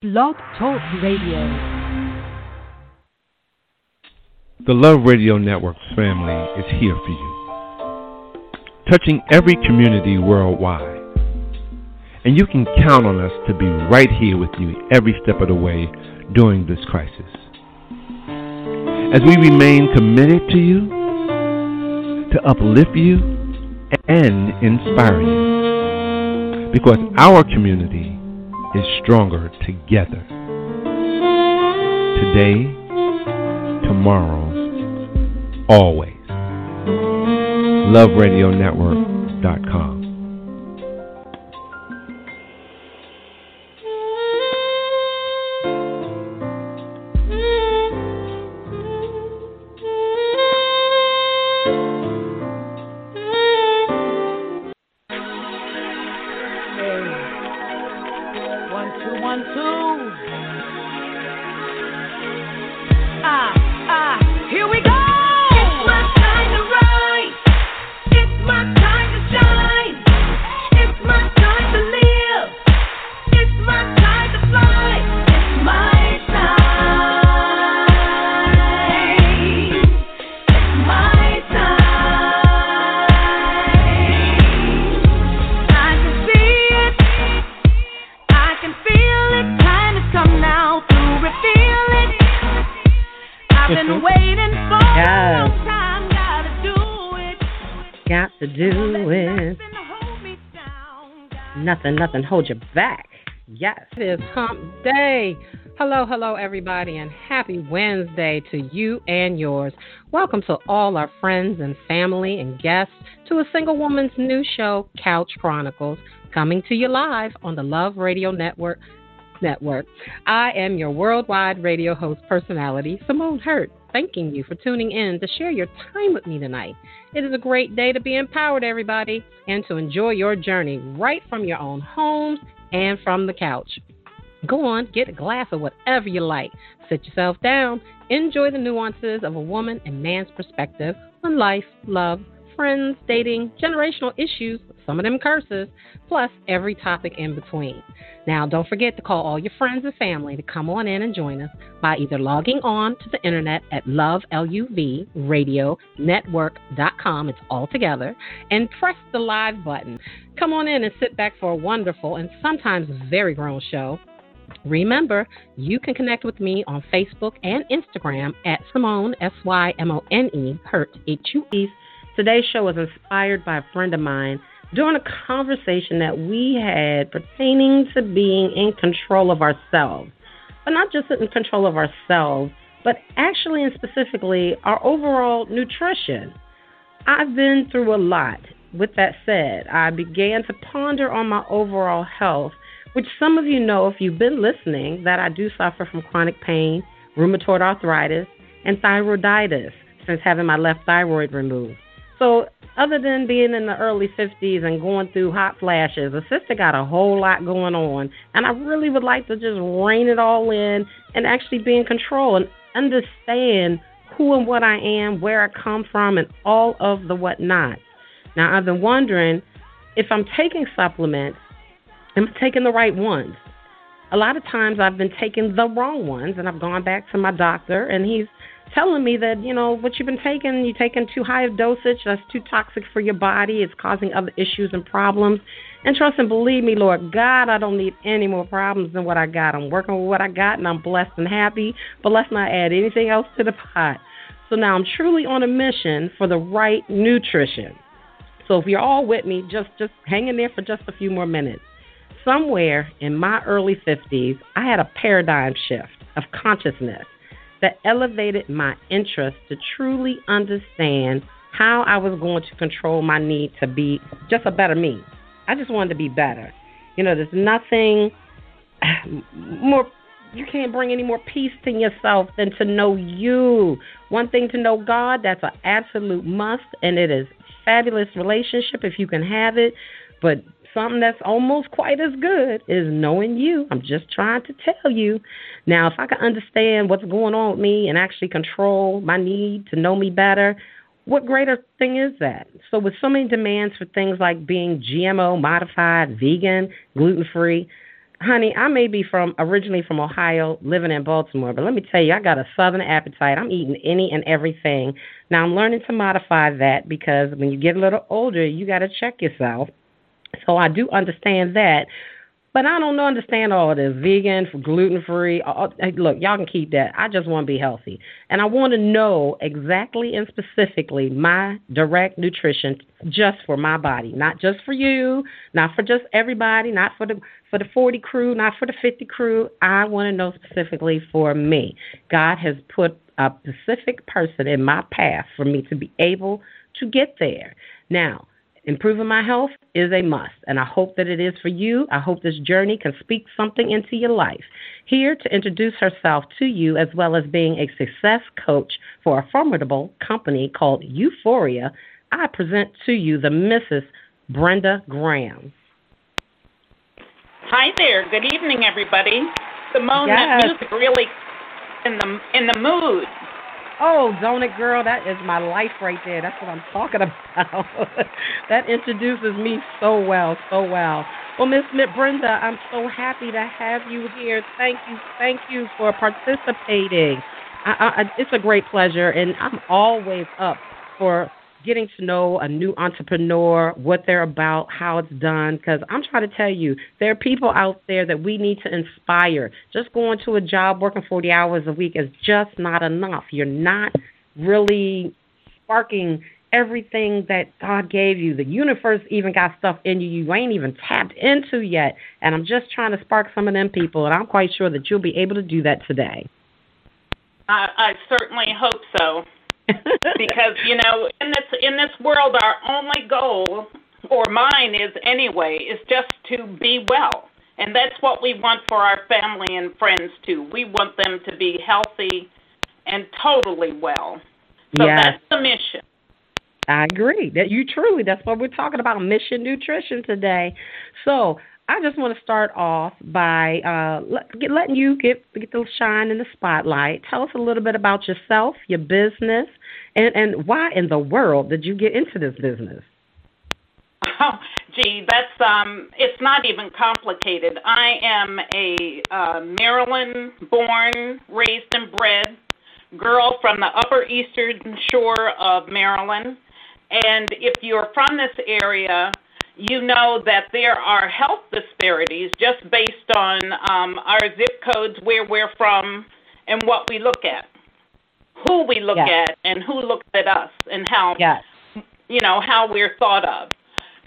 Blog Talk Radio. The LUV Radio Network's family is here for you, touching every community worldwide. And you can count on us to be right here with you every step of the way during this crisis. As we remain committed to you, to uplift you, and inspire you. Because our community is stronger together. Today, tomorrow, always. LuvRadioNetwork.com. nothing, nothing hold you back. Yes. It is hump day. Hello, hello, everybody, and happy Wednesday to you and yours. Welcome to all our friends and family and guests to a single woman's new show, Couch Chronicles, coming to you live on the LUV Radio Network. Network. I am your worldwide radio host personality, Symone Hurt thanking you for tuning in to share your time with me tonight. It is a great day to be empowered, everybody, and to enjoy your journey right from your own homes and from the couch. Go on, get a glass of whatever you like. Sit yourself down. Enjoy the nuances of a woman and man's perspective on life, love, friends, dating, generational issues, some of them curses, plus every topic in between. Now, don't forget to call all your friends and family to come on in and join us by either logging on to the internet at loveluv it's all together, and press the live button. Come on in and sit back for a wonderful and sometimes very grown show. Remember, you can connect with me on Facebook and Instagram at Symone, S Y M O N E, Hurt, H U E. Today's show was inspired by a friend of mine during a conversation that we had pertaining to being in control of ourselves. But not just in control of ourselves, but actually and specifically our overall nutrition. I've been through a lot. With that said, I began to ponder on my overall health, which some of you know if you've been listening that I do suffer from chronic pain, rheumatoid arthritis, and thyroiditis since having my left thyroid removed. So, other than being in the early 50s and going through hot flashes, a sister got a whole lot going on. And I really would like to just rein it all in and actually be in control and understand who and what I am, where I come from, and all of the whatnot. Now, I've been wondering if I'm taking supplements, am I taking the right ones? A lot of times I've been taking the wrong ones, and I've gone back to my doctor, and he's telling me that you know what you've been taking you're taking too high of dosage that's too toxic for your body it's causing other issues and problems. And trust and believe me lord god i don't need any more problems than what i got. I'm working with what i got and i'm blessed and happy. But let's not add anything else to the pot. So now i'm truly on a mission for the right nutrition. So if you're all with me just just hang in there for just a few more minutes. Somewhere in my early 50s i had a paradigm shift of consciousness that elevated my interest to truly understand how I was going to control my need to be just a better me. I just wanted to be better. You know, there's nothing more you can't bring any more peace to yourself than to know you. One thing to know God, that's an absolute must and it is fabulous relationship if you can have it, but something that's almost quite as good is knowing you. I'm just trying to tell you. Now, if I can understand what's going on with me and actually control my need to know me better, what greater thing is that? So, with so many demands for things like being GMO modified, vegan, gluten free, honey, I may be from originally from Ohio, living in Baltimore, but let me tell you, I got a southern appetite. I'm eating any and everything. Now I'm learning to modify that because when you get a little older, you got to check yourself. So I do understand that. But I don't understand all this vegan, gluten free. Uh, uh, look, y'all can keep that. I just want to be healthy, and I want to know exactly and specifically my direct nutrition just for my body, not just for you, not for just everybody, not for the for the 40 crew, not for the 50 crew. I want to know specifically for me. God has put a specific person in my path for me to be able to get there. Now, Improving my health is a must, and I hope that it is for you. I hope this journey can speak something into your life. Here to introduce herself to you, as well as being a success coach for a formidable company called Uforia, I present to you the Mrs. Brenda Graham. Hi there. Good evening, everybody. Symone, yes. that music really in the in the mood. Oh, don't it, girl? That is my life right there. That's what I'm talking about. that introduces me so well, so well. Well, Miss Brenda, I'm so happy to have you here. Thank you, thank you for participating. I, I, it's a great pleasure, and I'm always up for getting to know a new entrepreneur, what they're about, how it's done. Because I'm trying to tell you, there are people out there that we need to inspire. Just going to a job, working 40 hours a week is just not enough. You're not really sparking everything that God gave you. The universe even got stuff in you you ain't even tapped into yet. And I'm just trying to spark some of them people, and I'm quite sure that you'll be able to do that today. I, I certainly hope so. Because you know in this in this world our only goal or mine is anyway is just to be well. And that's what we want for our family and friends too. We want them to be healthy and totally well. So yes. that's the mission. I agree. That you truly that's what we're talking about mission nutrition today. So I just want to start off by uh, let, letting you get get the shine in the spotlight. Tell us a little bit about yourself, your business, and and why in the world did you get into this business? Oh, gee, that's um, it's not even complicated. I am a uh, Maryland-born, raised and bred girl from the Upper Eastern Shore of Maryland, and if you're from this area you know that there are health disparities just based on um, our zip codes, where we're from, and what we look at, who we look yes. at, and who looks at us, and how yes. you know how we're thought of.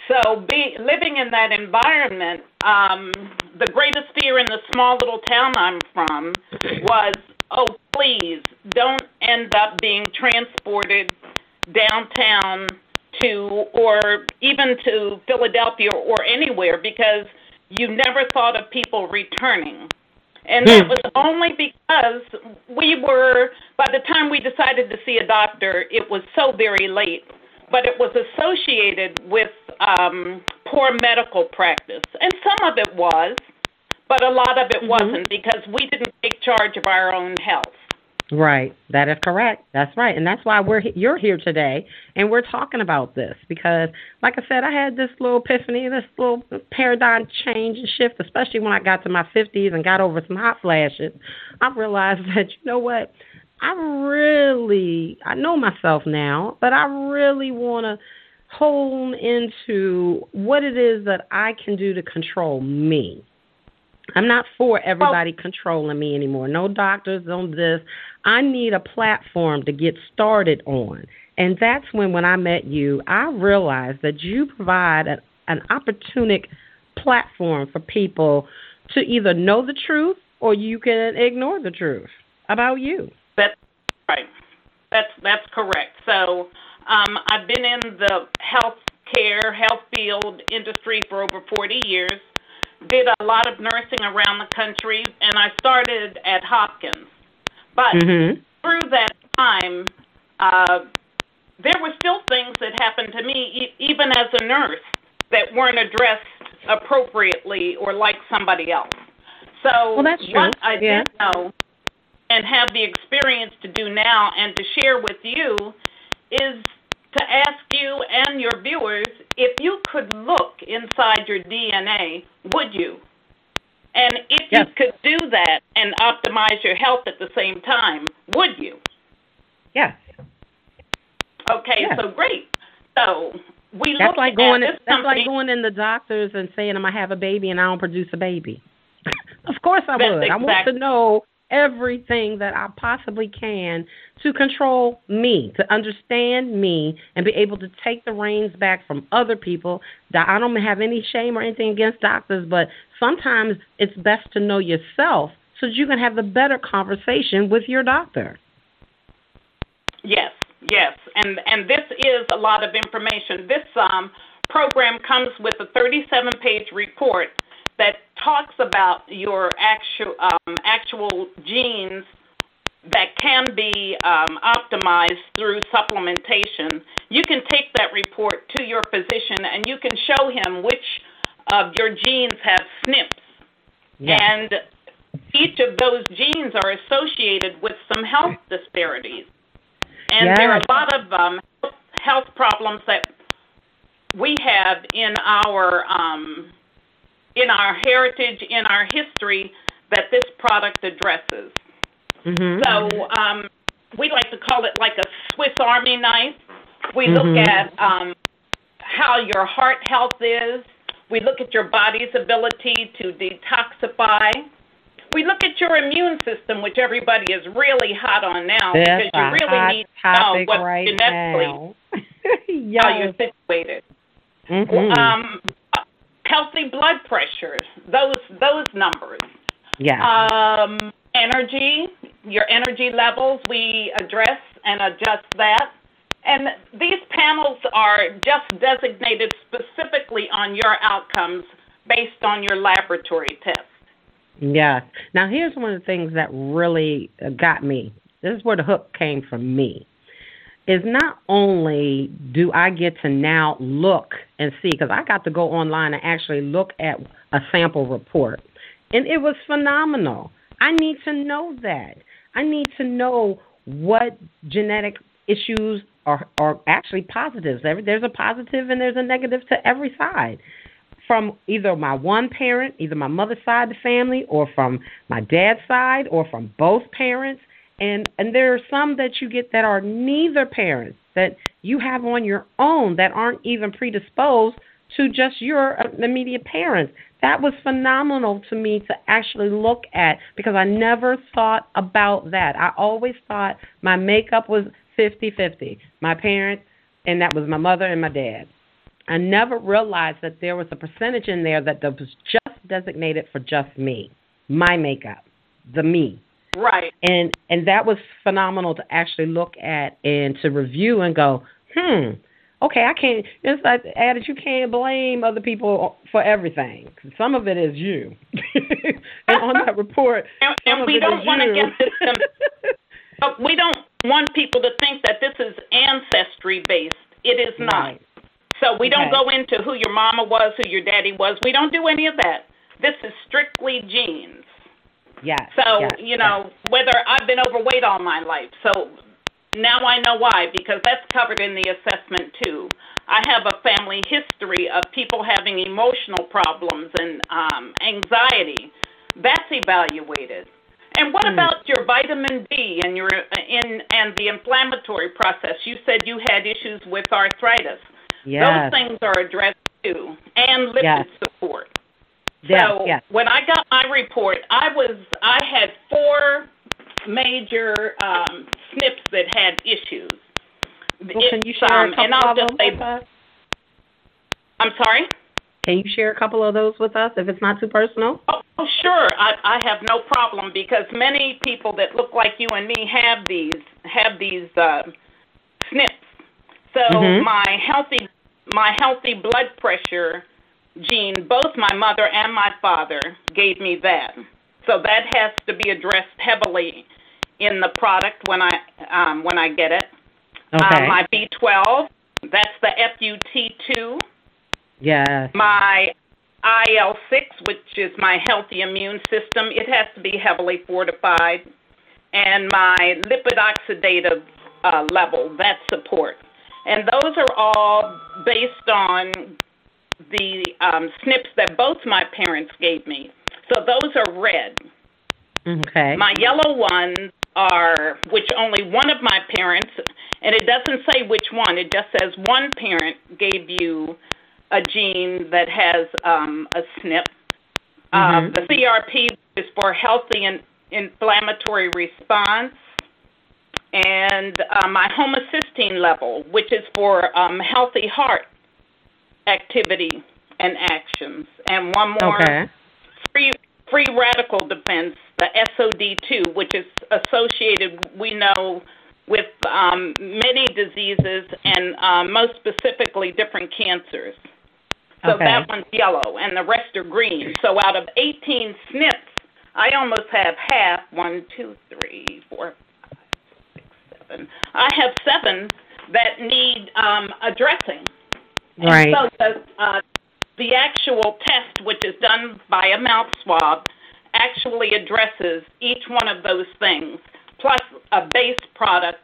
So, be, living in that environment, um, the greatest fear in the small little town I'm from was, oh, please don't end up being transported downtown to, or even to Philadelphia or anywhere, because you never thought of people returning. And that hmm. was only because we were, by the time we decided to see a doctor, it was so very late. But it was associated with um, poor medical practice. And some of it was, but a lot of it mm-hmm. wasn't because we didn't take charge of our own health. Right. That is correct. That's right. And that's why we're you're here today and we're talking about this because like I said I had this little epiphany, this little paradigm change and shift, especially when I got to my 50s and got over some hot flashes. I realized that you know what? I really I know myself now, but I really want to hone into what it is that I can do to control me. I'm not for everybody well, controlling me anymore. No doctors on this. I need a platform to get started on. And that's when, when I met you, I realized that you provide an, an opportunic platform for people to either know the truth or you can ignore the truth about you. That's right. That's that's correct. So um, I've been in the health care, health field industry for over 40 years. Did a lot of nursing around the country, and I started at Hopkins. But mm-hmm. through that time, uh, there were still things that happened to me, e- even as a nurse, that weren't addressed appropriately or like somebody else. So well, that's what I yeah. did know and have the experience to do now and to share with you is to ask you and your viewers if you could look inside your DNA, would you? And if yes. you could do that and optimize your health at the same time, would you? Yes. Okay, yes. so great. So we that's like going. that's company. like going in the doctors and saying, "I'm gonna have a baby," and I don't produce a baby. of course, I that's would. Exactly. I want to know everything that I possibly can to control me, to understand me, and be able to take the reins back from other people. I don't have any shame or anything against doctors, but sometimes it's best to know yourself so that you can have the better conversation with your doctor. Yes, yes, and and this is a lot of information. This um, program comes with a 37-page report that talks about your actual um, actual genes that can be um, optimized through supplementation. You can take that report to your physician and you can show him which of your genes have SNPs. Yeah. And each of those genes are associated with some health disparities. And yes. there are a lot of um, health problems that we have in our um, in our heritage, in our history, that this product addresses. Mm-hmm. So um, we like to call it like a Swiss Army knife. We mm-hmm. look at um, how your heart health is. We look at your body's ability to detoxify. We look at your immune system, which everybody is really hot on now That's because you really need to know what right genetically yes. how you're situated. Mm-hmm. Um, healthy blood pressure, those those numbers. Yeah. Um, energy, your energy levels, we address and adjust that. And these panels are just designated specifically on your outcomes based on your laboratory test. Yeah. Now, here's one of the things that really got me. This is where the hook came from me. Is not only do I get to now look and see, because I got to go online and actually look at a sample report, and it was phenomenal. I need to know that. I need to know what genetic issues are are actually positives. There's a positive and there's a negative to every side. From either my one parent, either my mother's side of the family, or from my dad's side, or from both parents. And and there are some that you get that are neither parents that you have on your own that aren't even predisposed to just your uh, immediate parents. That was phenomenal to me to actually look at because I never thought about that. I always thought my makeup was 50 50. My parents, and that was my mother and my dad. I never realized that there was a percentage in there that was just designated for just me, my makeup, the me. Right. And and that was phenomenal to actually look at and to review and go, hmm, okay, I can't. It's like added, you can't blame other people for everything. Some of it is you. and on that report, and, and we don't want to get this. but we don't want people to think that this is ancestry based. It is not. Right. So we don't go into who your mama was, who your daddy was. We don't do any of that. This is strictly genes. Yes. So, yes, you know, whether I've been overweight all my life. So now I know why, because that's covered in the assessment too. I have a family history of people having emotional problems and um, anxiety. That's evaluated. And what Hmm. about your vitamin D and your in and the inflammatory process? You said you had issues with arthritis. Yes. Those things are addressed too, and lipid Yes. support. Yes. So yes. when I got my report, I was I had four major um, SNPs that had issues. Well, can you share um, a couple of just those say, with us? I'm sorry. Can you share a couple of those with us if it's not too personal? Oh, oh, sure. I, I have no problem because many people that look like you and me have these have these uh, SNPs. So Mhm. my healthy my healthy blood pressure gene, both my mother and my father gave me that. So that has to be addressed heavily in the product when I um, when I get it. Okay. Um, my B12, that's the FUT2 yes. my IL6, which is my healthy immune system, it has to be heavily fortified, and my lipid oxidative uh, level, that support. And those are all based on the um, SNPs that both my parents gave me. So those are red. Okay. My yellow ones are, which only one of my parents, and it doesn't say which one, it just says one parent gave you a gene that has um, a SNP. Uh, Mhm. the CRP is for healthy and inflammatory response, and uh, my homocysteine level, which is for um, healthy heart activity and actions, and one more Okay. free free radical defense, the SOD2, which is associated, we know, with um, many diseases and um, most specifically different cancers. So Okay. that one's yellow, and the rest are green. So out of 18 SNPs, I almost have half. One, two, three, four, five, six, seven. I have seven that need um, addressing. Right. And so the, uh, the actual test, which is done by a mouth swab, actually addresses each one of those things, plus a base product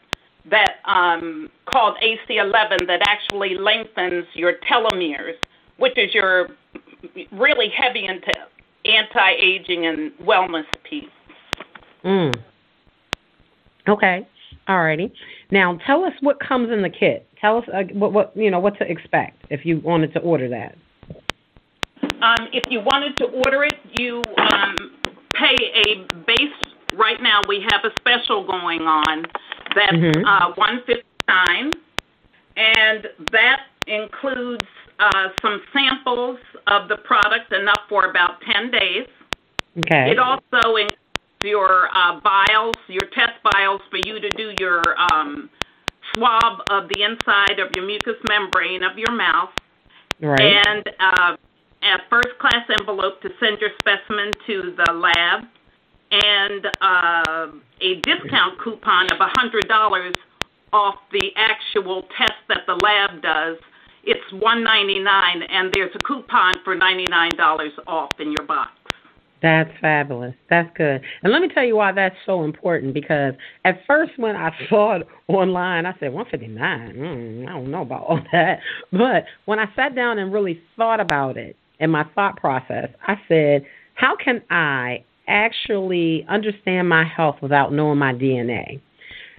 that um, called AC11 that actually lengthens your telomeres, which is your really heavy into anti-aging and wellness piece. Mm. Okay. Alrighty. Now tell us what comes in the kit. Tell us uh, what what you know what to expect if you wanted to order that. Um, if you wanted to order it, you um, pay a base. Right now, we have a special going on that's Mhm. uh, one fifty nine, and that includes uh, some samples of the product, enough for about ten days. Okay. It also includes your uh, vials, your test vials for you to do your um, swab of the inside of your mucous membrane of your mouth right. and uh, a first class envelope to send your specimen to the lab, and uh, a discount coupon of $100 off the actual test that the lab does. It's 199, and there's a coupon for $99 off in your box. That's fabulous. That's good. And let me tell you why that's so important because at first when I saw it online, I said 159. Mm, I don't know about all that. But when I sat down and really thought about it in my thought process, I said, how can I actually understand my health without knowing my DNA?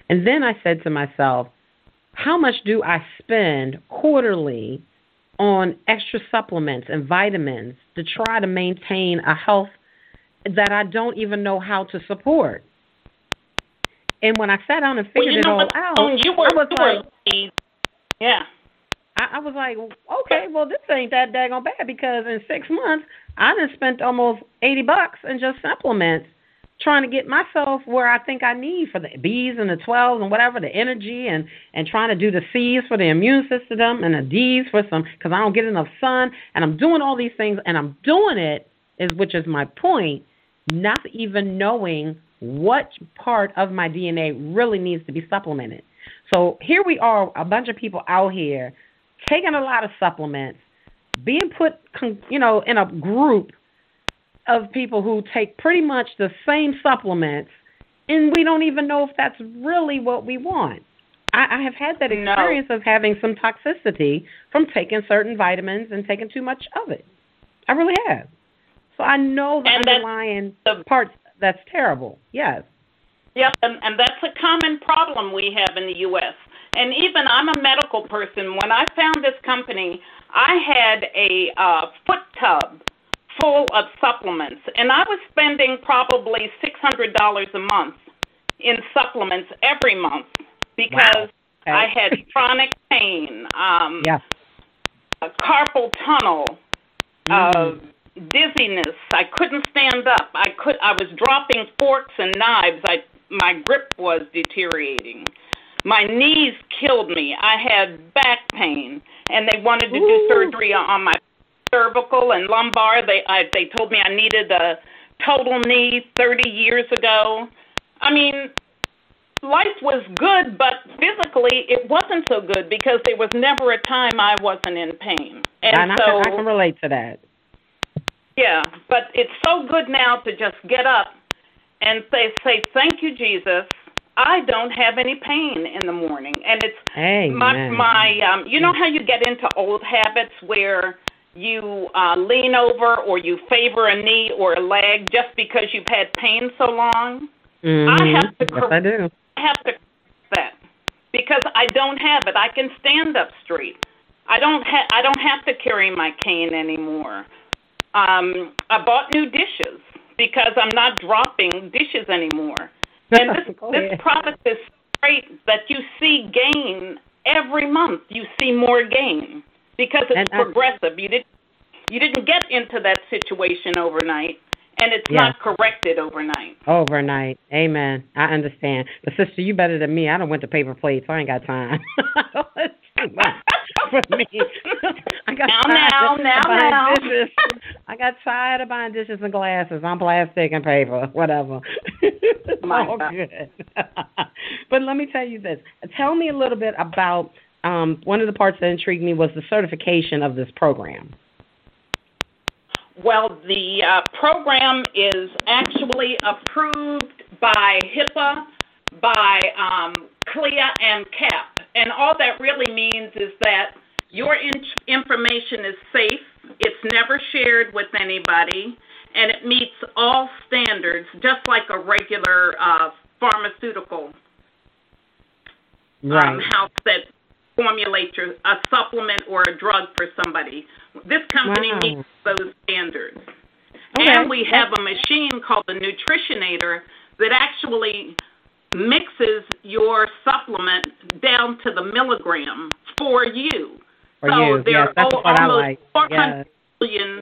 And then I said to myself, how much do I spend quarterly on extra supplements and vitamins to try to maintain a health that I don't even know how to support. And when I sat down and Well, figured you know it all out, you were, I was were like, lucky. yeah. I, I was like, okay, well, this ain't that daggone bad because in six months I done spent almost eighty bucks in just supplements trying to get myself where I think I need for the B's and the 12s and whatever, the energy and and trying to do the C's for the immune system and the D's for some because I don't get enough sun and I'm doing all these things and I'm doing it is which is my point, not even knowing what part of my DNA really needs to be supplemented. So here we are, a bunch of people out here taking a lot of supplements, being put, con- you know, in a group of people who take pretty much the same supplements, and we don't even know if that's really what we want. I, I have had that No. experience of having some toxicity from taking certain vitamins and taking too much of it. I really have. So I know the And underlying the- parts that's terrible. Yes. Yep, and, and that's a common problem we have in the U.S. And even I'm a medical person. When I found this company, I had a uh, foot tub full of supplements, and I was spending probably six hundred dollars a month in supplements every month because Okay. I had chronic pain, um, Yeah. a carpal tunnel, uh, dizziness. I couldn't stand up. I could. I was dropping forks and knives. I my grip was deteriorating. My knees killed me. I had back pain, and they wanted to do surgery on my cervical and lumbar. They I, they told me I needed a total knee 30 years ago. I mean, life was good, but physically it wasn't so good because there was never a time I wasn't in pain. And, and I, so can, I can relate to that. Yeah, but it's so good now to just get up and say, say thank you, Jesus. I don't have any pain in the morning, and it's Amen. my my. Um, you know how you get into old habits where you uh, lean over or you favor a knee or a leg just because you've had pain so long. Mm-hmm. I have to yes, I do. I have to that because I don't have it. I can stand up straight. I don't ha- I don't have to carry my cane anymore. Um, I bought new dishes because I'm not dropping dishes anymore. And this this product is great that you see gain every month. You see more gain because it's And I- progressive. You didn't you didn't get into that situation overnight, and it's Yeah. not corrected overnight. Overnight. Amen. I understand. But sister, you better than me. I don't went to paper plates. I ain't got time. It's too much for me. I got Now, tired now, of now, buying now. dishes. I got tired of buying dishes and glasses. I'm plastic and paper, whatever. My all God. good. but let me tell you this. Tell me a little bit about um, one of the parts that intrigued me was the certification of this program. Well, the uh, program is actually approved by HIPAA, by um, CLIA, and CAP. And all that really means is that your in- information is safe, it's never shared with anybody, and it meets all standards, just like a regular uh, pharmaceutical um, house that formulates your, a supplement or a drug for somebody. This company Wow. meets those standards. Okay. And we have a machine called the Nutritionator that actually mixes your supplement down to the milligram for you. For so you. there Yes, are almost like. 400 Yes. million,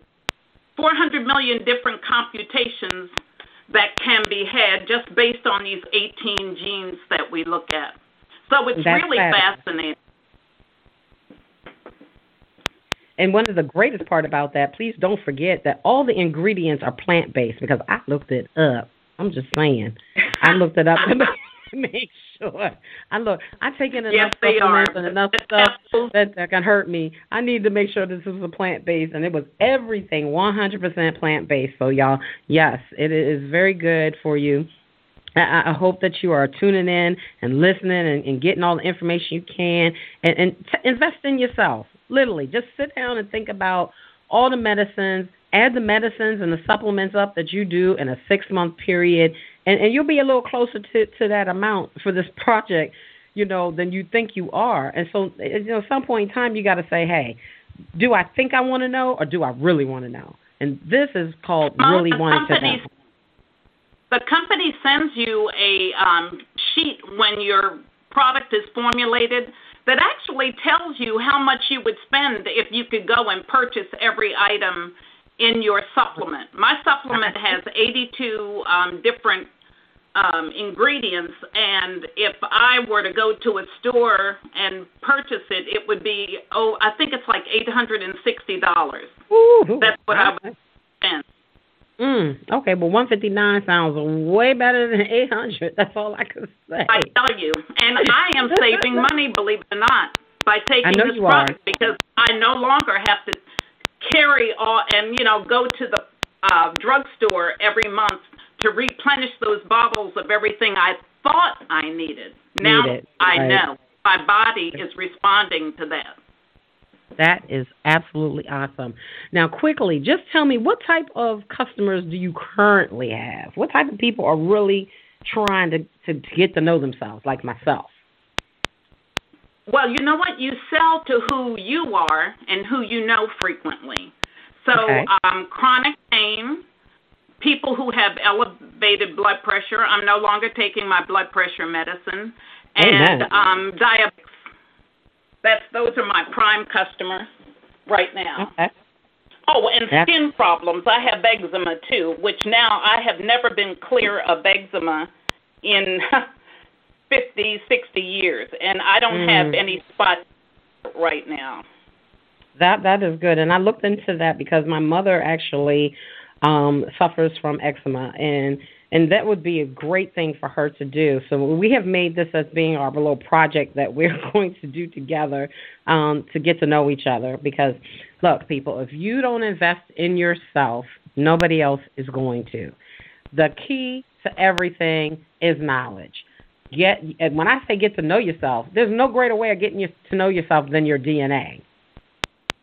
400 million different computations that can be had just based on these 18 genes that we look at. So it's That's really fabulous. fascinating. And one of the greatest part about that, please don't forget that all the ingredients are plant based because I looked it up. I'm just saying. I looked it up to make, sure. I look. I take in enough Yes, supplements and enough stuff that, that can hurt me. I need to make sure this is a plant based, and it was everything 100% plant based. So y'all, yes, it is very good for you. I, I hope that you are tuning in and listening and, and getting all the information you can and, and t- invest in yourself. Literally, just sit down and think about all the medicines, add the medicines and the supplements up that you do in a six month period, and, and you'll be a little closer to, to that amount for this project, you know, than you think you are. And so, you know, at some point in time, you got to say, hey, do I think I want to know or do I really want to know? And this is called Well, really wanting to know. The company sends you a um, sheet when your product is formulated that actually tells you how much you would spend if you could go and purchase every item in your supplement. My supplement has 82 um, different um, ingredients, and if I were to go to a store and purchase it, it would be oh, I think it's like $860. That's what I would spend. Mm, okay, well, 159 sounds way better than 800. That's all I can say. I tell you, and I am saving money, believe it or not, by taking this you are. because I no longer have to carry all and you know go to the uh, drugstore every month to replenish those bottles of everything I thought I needed. Now Needed, I right. know my body is responding to that. That is absolutely awesome. Now, quickly, just tell me what type of customers do you currently have? What type of people are really trying to, to, to get to know themselves, like myself? Well, you know what? You sell to who you are and who you know frequently. So, Okay. um, chronic pain, people who have elevated blood pressure. I'm no longer taking my blood pressure medicine, and Amen. um, diabetics. That's those are my prime customers right now. Okay. Oh, and That's- skin problems. I have eczema too, which now I have never been clear of eczema in 50, 60 years, and I don't Mm. have any spots right now. That that is good, and I looked into that because my mother actually um, suffers from eczema, and and that would be a great thing for her to do. So we have made this as being our little project that we're going to do together um, to get to know each other. Because look, people, if you don't invest in yourself, nobody else is going to. The key to everything is knowledge. Get and when I say get to know yourself, there's no greater way of getting you to know yourself than your DNA.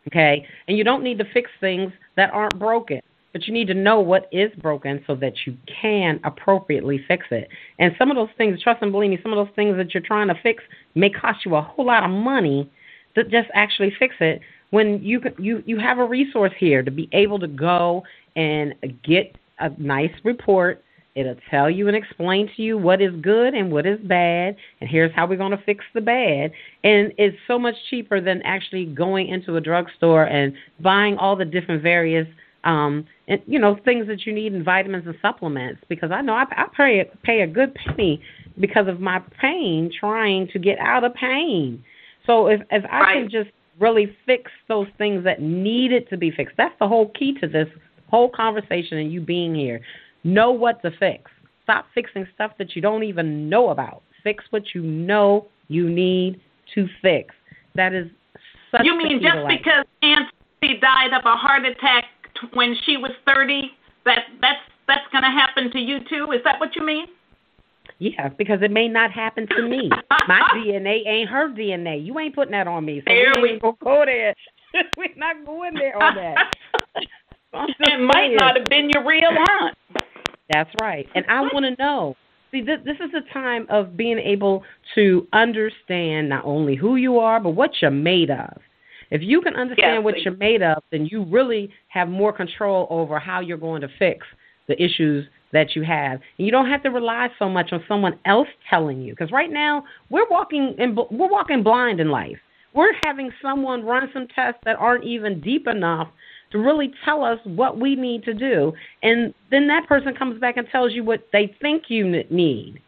Okay? And you don't need to fix things that aren't broken. But you need to know what is broken so that you can appropriately fix it. And some of those things, trust and believe me, some of those things that you're trying to fix may cost you a whole lot of money to just actually fix it when you you you have a resource here to be able to go and get a nice report. It'll tell you and explain to you what is good and what is bad, and here's how we're going to fix the bad. And it's so much cheaper than actually going into a drugstore and buying all the different various um and you know things that you need in vitamins and supplements because I know I, I pay pay a good penny because of my pain trying to get out of pain. So if if I right. can just really fix those things that needed to be fixed, that's the whole key to this whole conversation and you being here. Know what to fix. Stop fixing stuff that you don't even know about. Fix what you know you need to fix. That is such You mean just because Aunt died of a heart attack when she was 30, that that's that's going to happen to you too? Is that what you mean? Yeah, because it may not happen to me. My DNA ain't her DNA. You ain't putting that on me. So there we gonna go there. We're not going there on that. it might not have been your real aunt. That's right. And I want to know. See, this, this is a time of being able to understand not only who you are, but what you're made of. If you can understand what you're made of, then you really have more control over how you're going to fix the issues that you have. And you don't have to rely so much on someone else telling you because right now we're walking in, we're walking blind in life. We're having someone run some tests that aren't even deep enough to really tell us what we need to do. And then that person comes back and tells you what they think you need.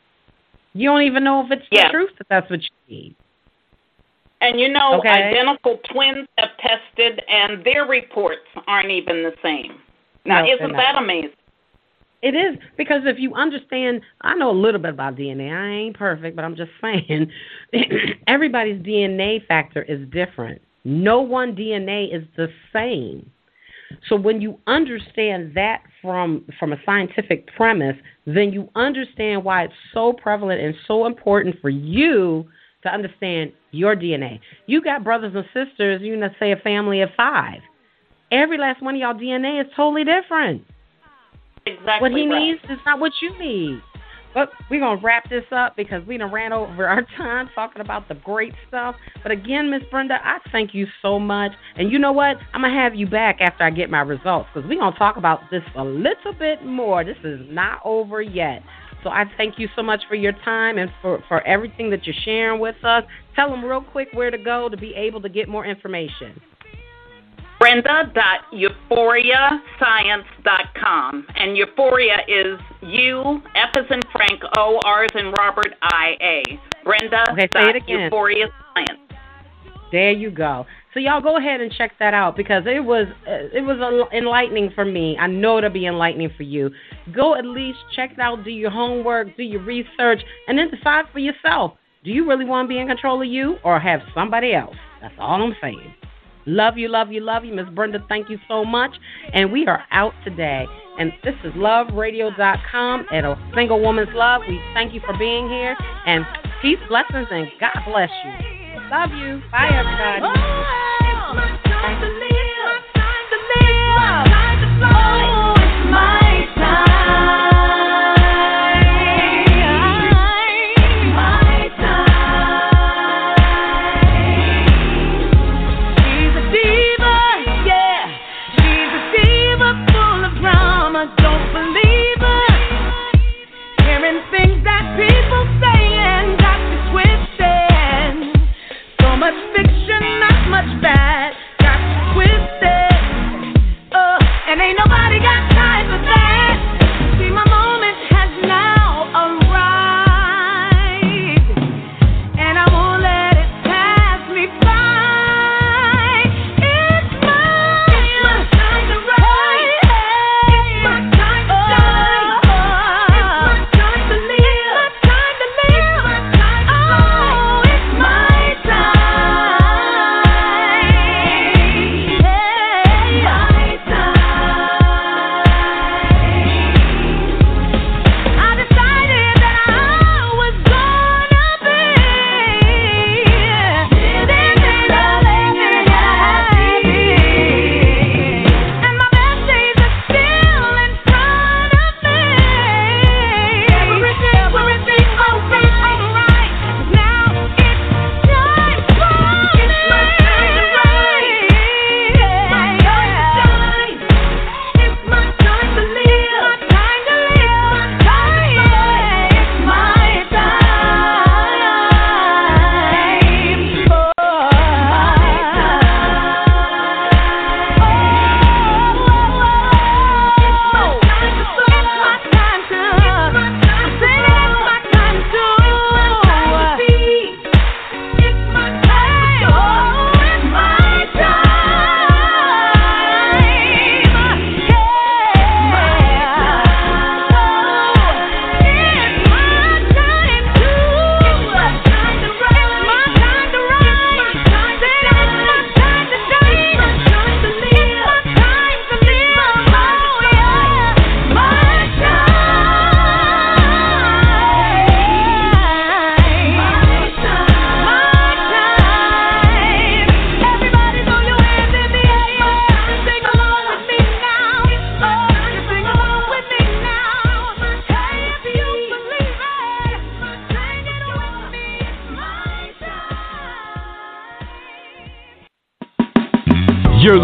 You don't even know if it's yes. the truth that that's what you need. And you know, okay. identical twins have tested, and their reports aren't even the same. Now, no, isn't that amazing? It is because if you understand, I know a little bit about DNA. I ain't perfect, but I'm just saying everybody's DNA factor is different. No one DNA is the same. So when you understand that from from a scientific premise, then you understand why it's so prevalent and so important for you to understand your DNA. You got brothers and sisters, you know, say a family of five. Every last one of y'all DNA is totally different. Exactly what he right. needs is not what you need. But we're gonna wrap this up because we done ran over our time talking about the great stuff. But again, Miss Brenda, I thank you so much. And you know what? I'm gonna have you back after I get my results because we're gonna talk about this a little bit more. This is not over yet. So I thank you so much for your time and for, for everything that you're sharing with us. Tell them real quick where to go to be able to get more information. Brenda.uforiascience.com. And Uforia is U, F as in Frank, O, R as in Robert, I, A. Brenda. Okay, say it again. Uforia Science. There you go. So y'all go ahead and check that out because it was it was enlightening for me. I know it'll be enlightening for you. Go at least check it out, do your homework, do your research, and then decide for yourself. Do you really want to be in control of you or have somebody else? That's all I'm saying. Love you, love you, love you. Miss Brenda, thank you so much. And we are out today. And this is loveradio.com and a single woman's love. We thank you for being here. And peace, blessings, and God bless you. Love you. Bye, everybody. Much fiction,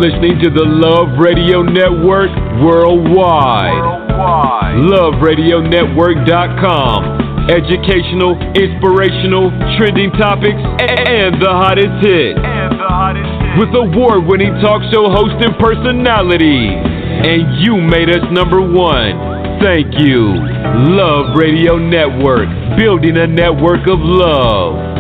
listening to the LUV Radio Network worldwide. worldwide. LuvRadioNetwork.com. Educational, inspirational, trending topics, and the hottest hits. And the hottest hits. With award winning talk show host and personality. And you made us number one. Thank you. LUV Radio Network, building a network of love.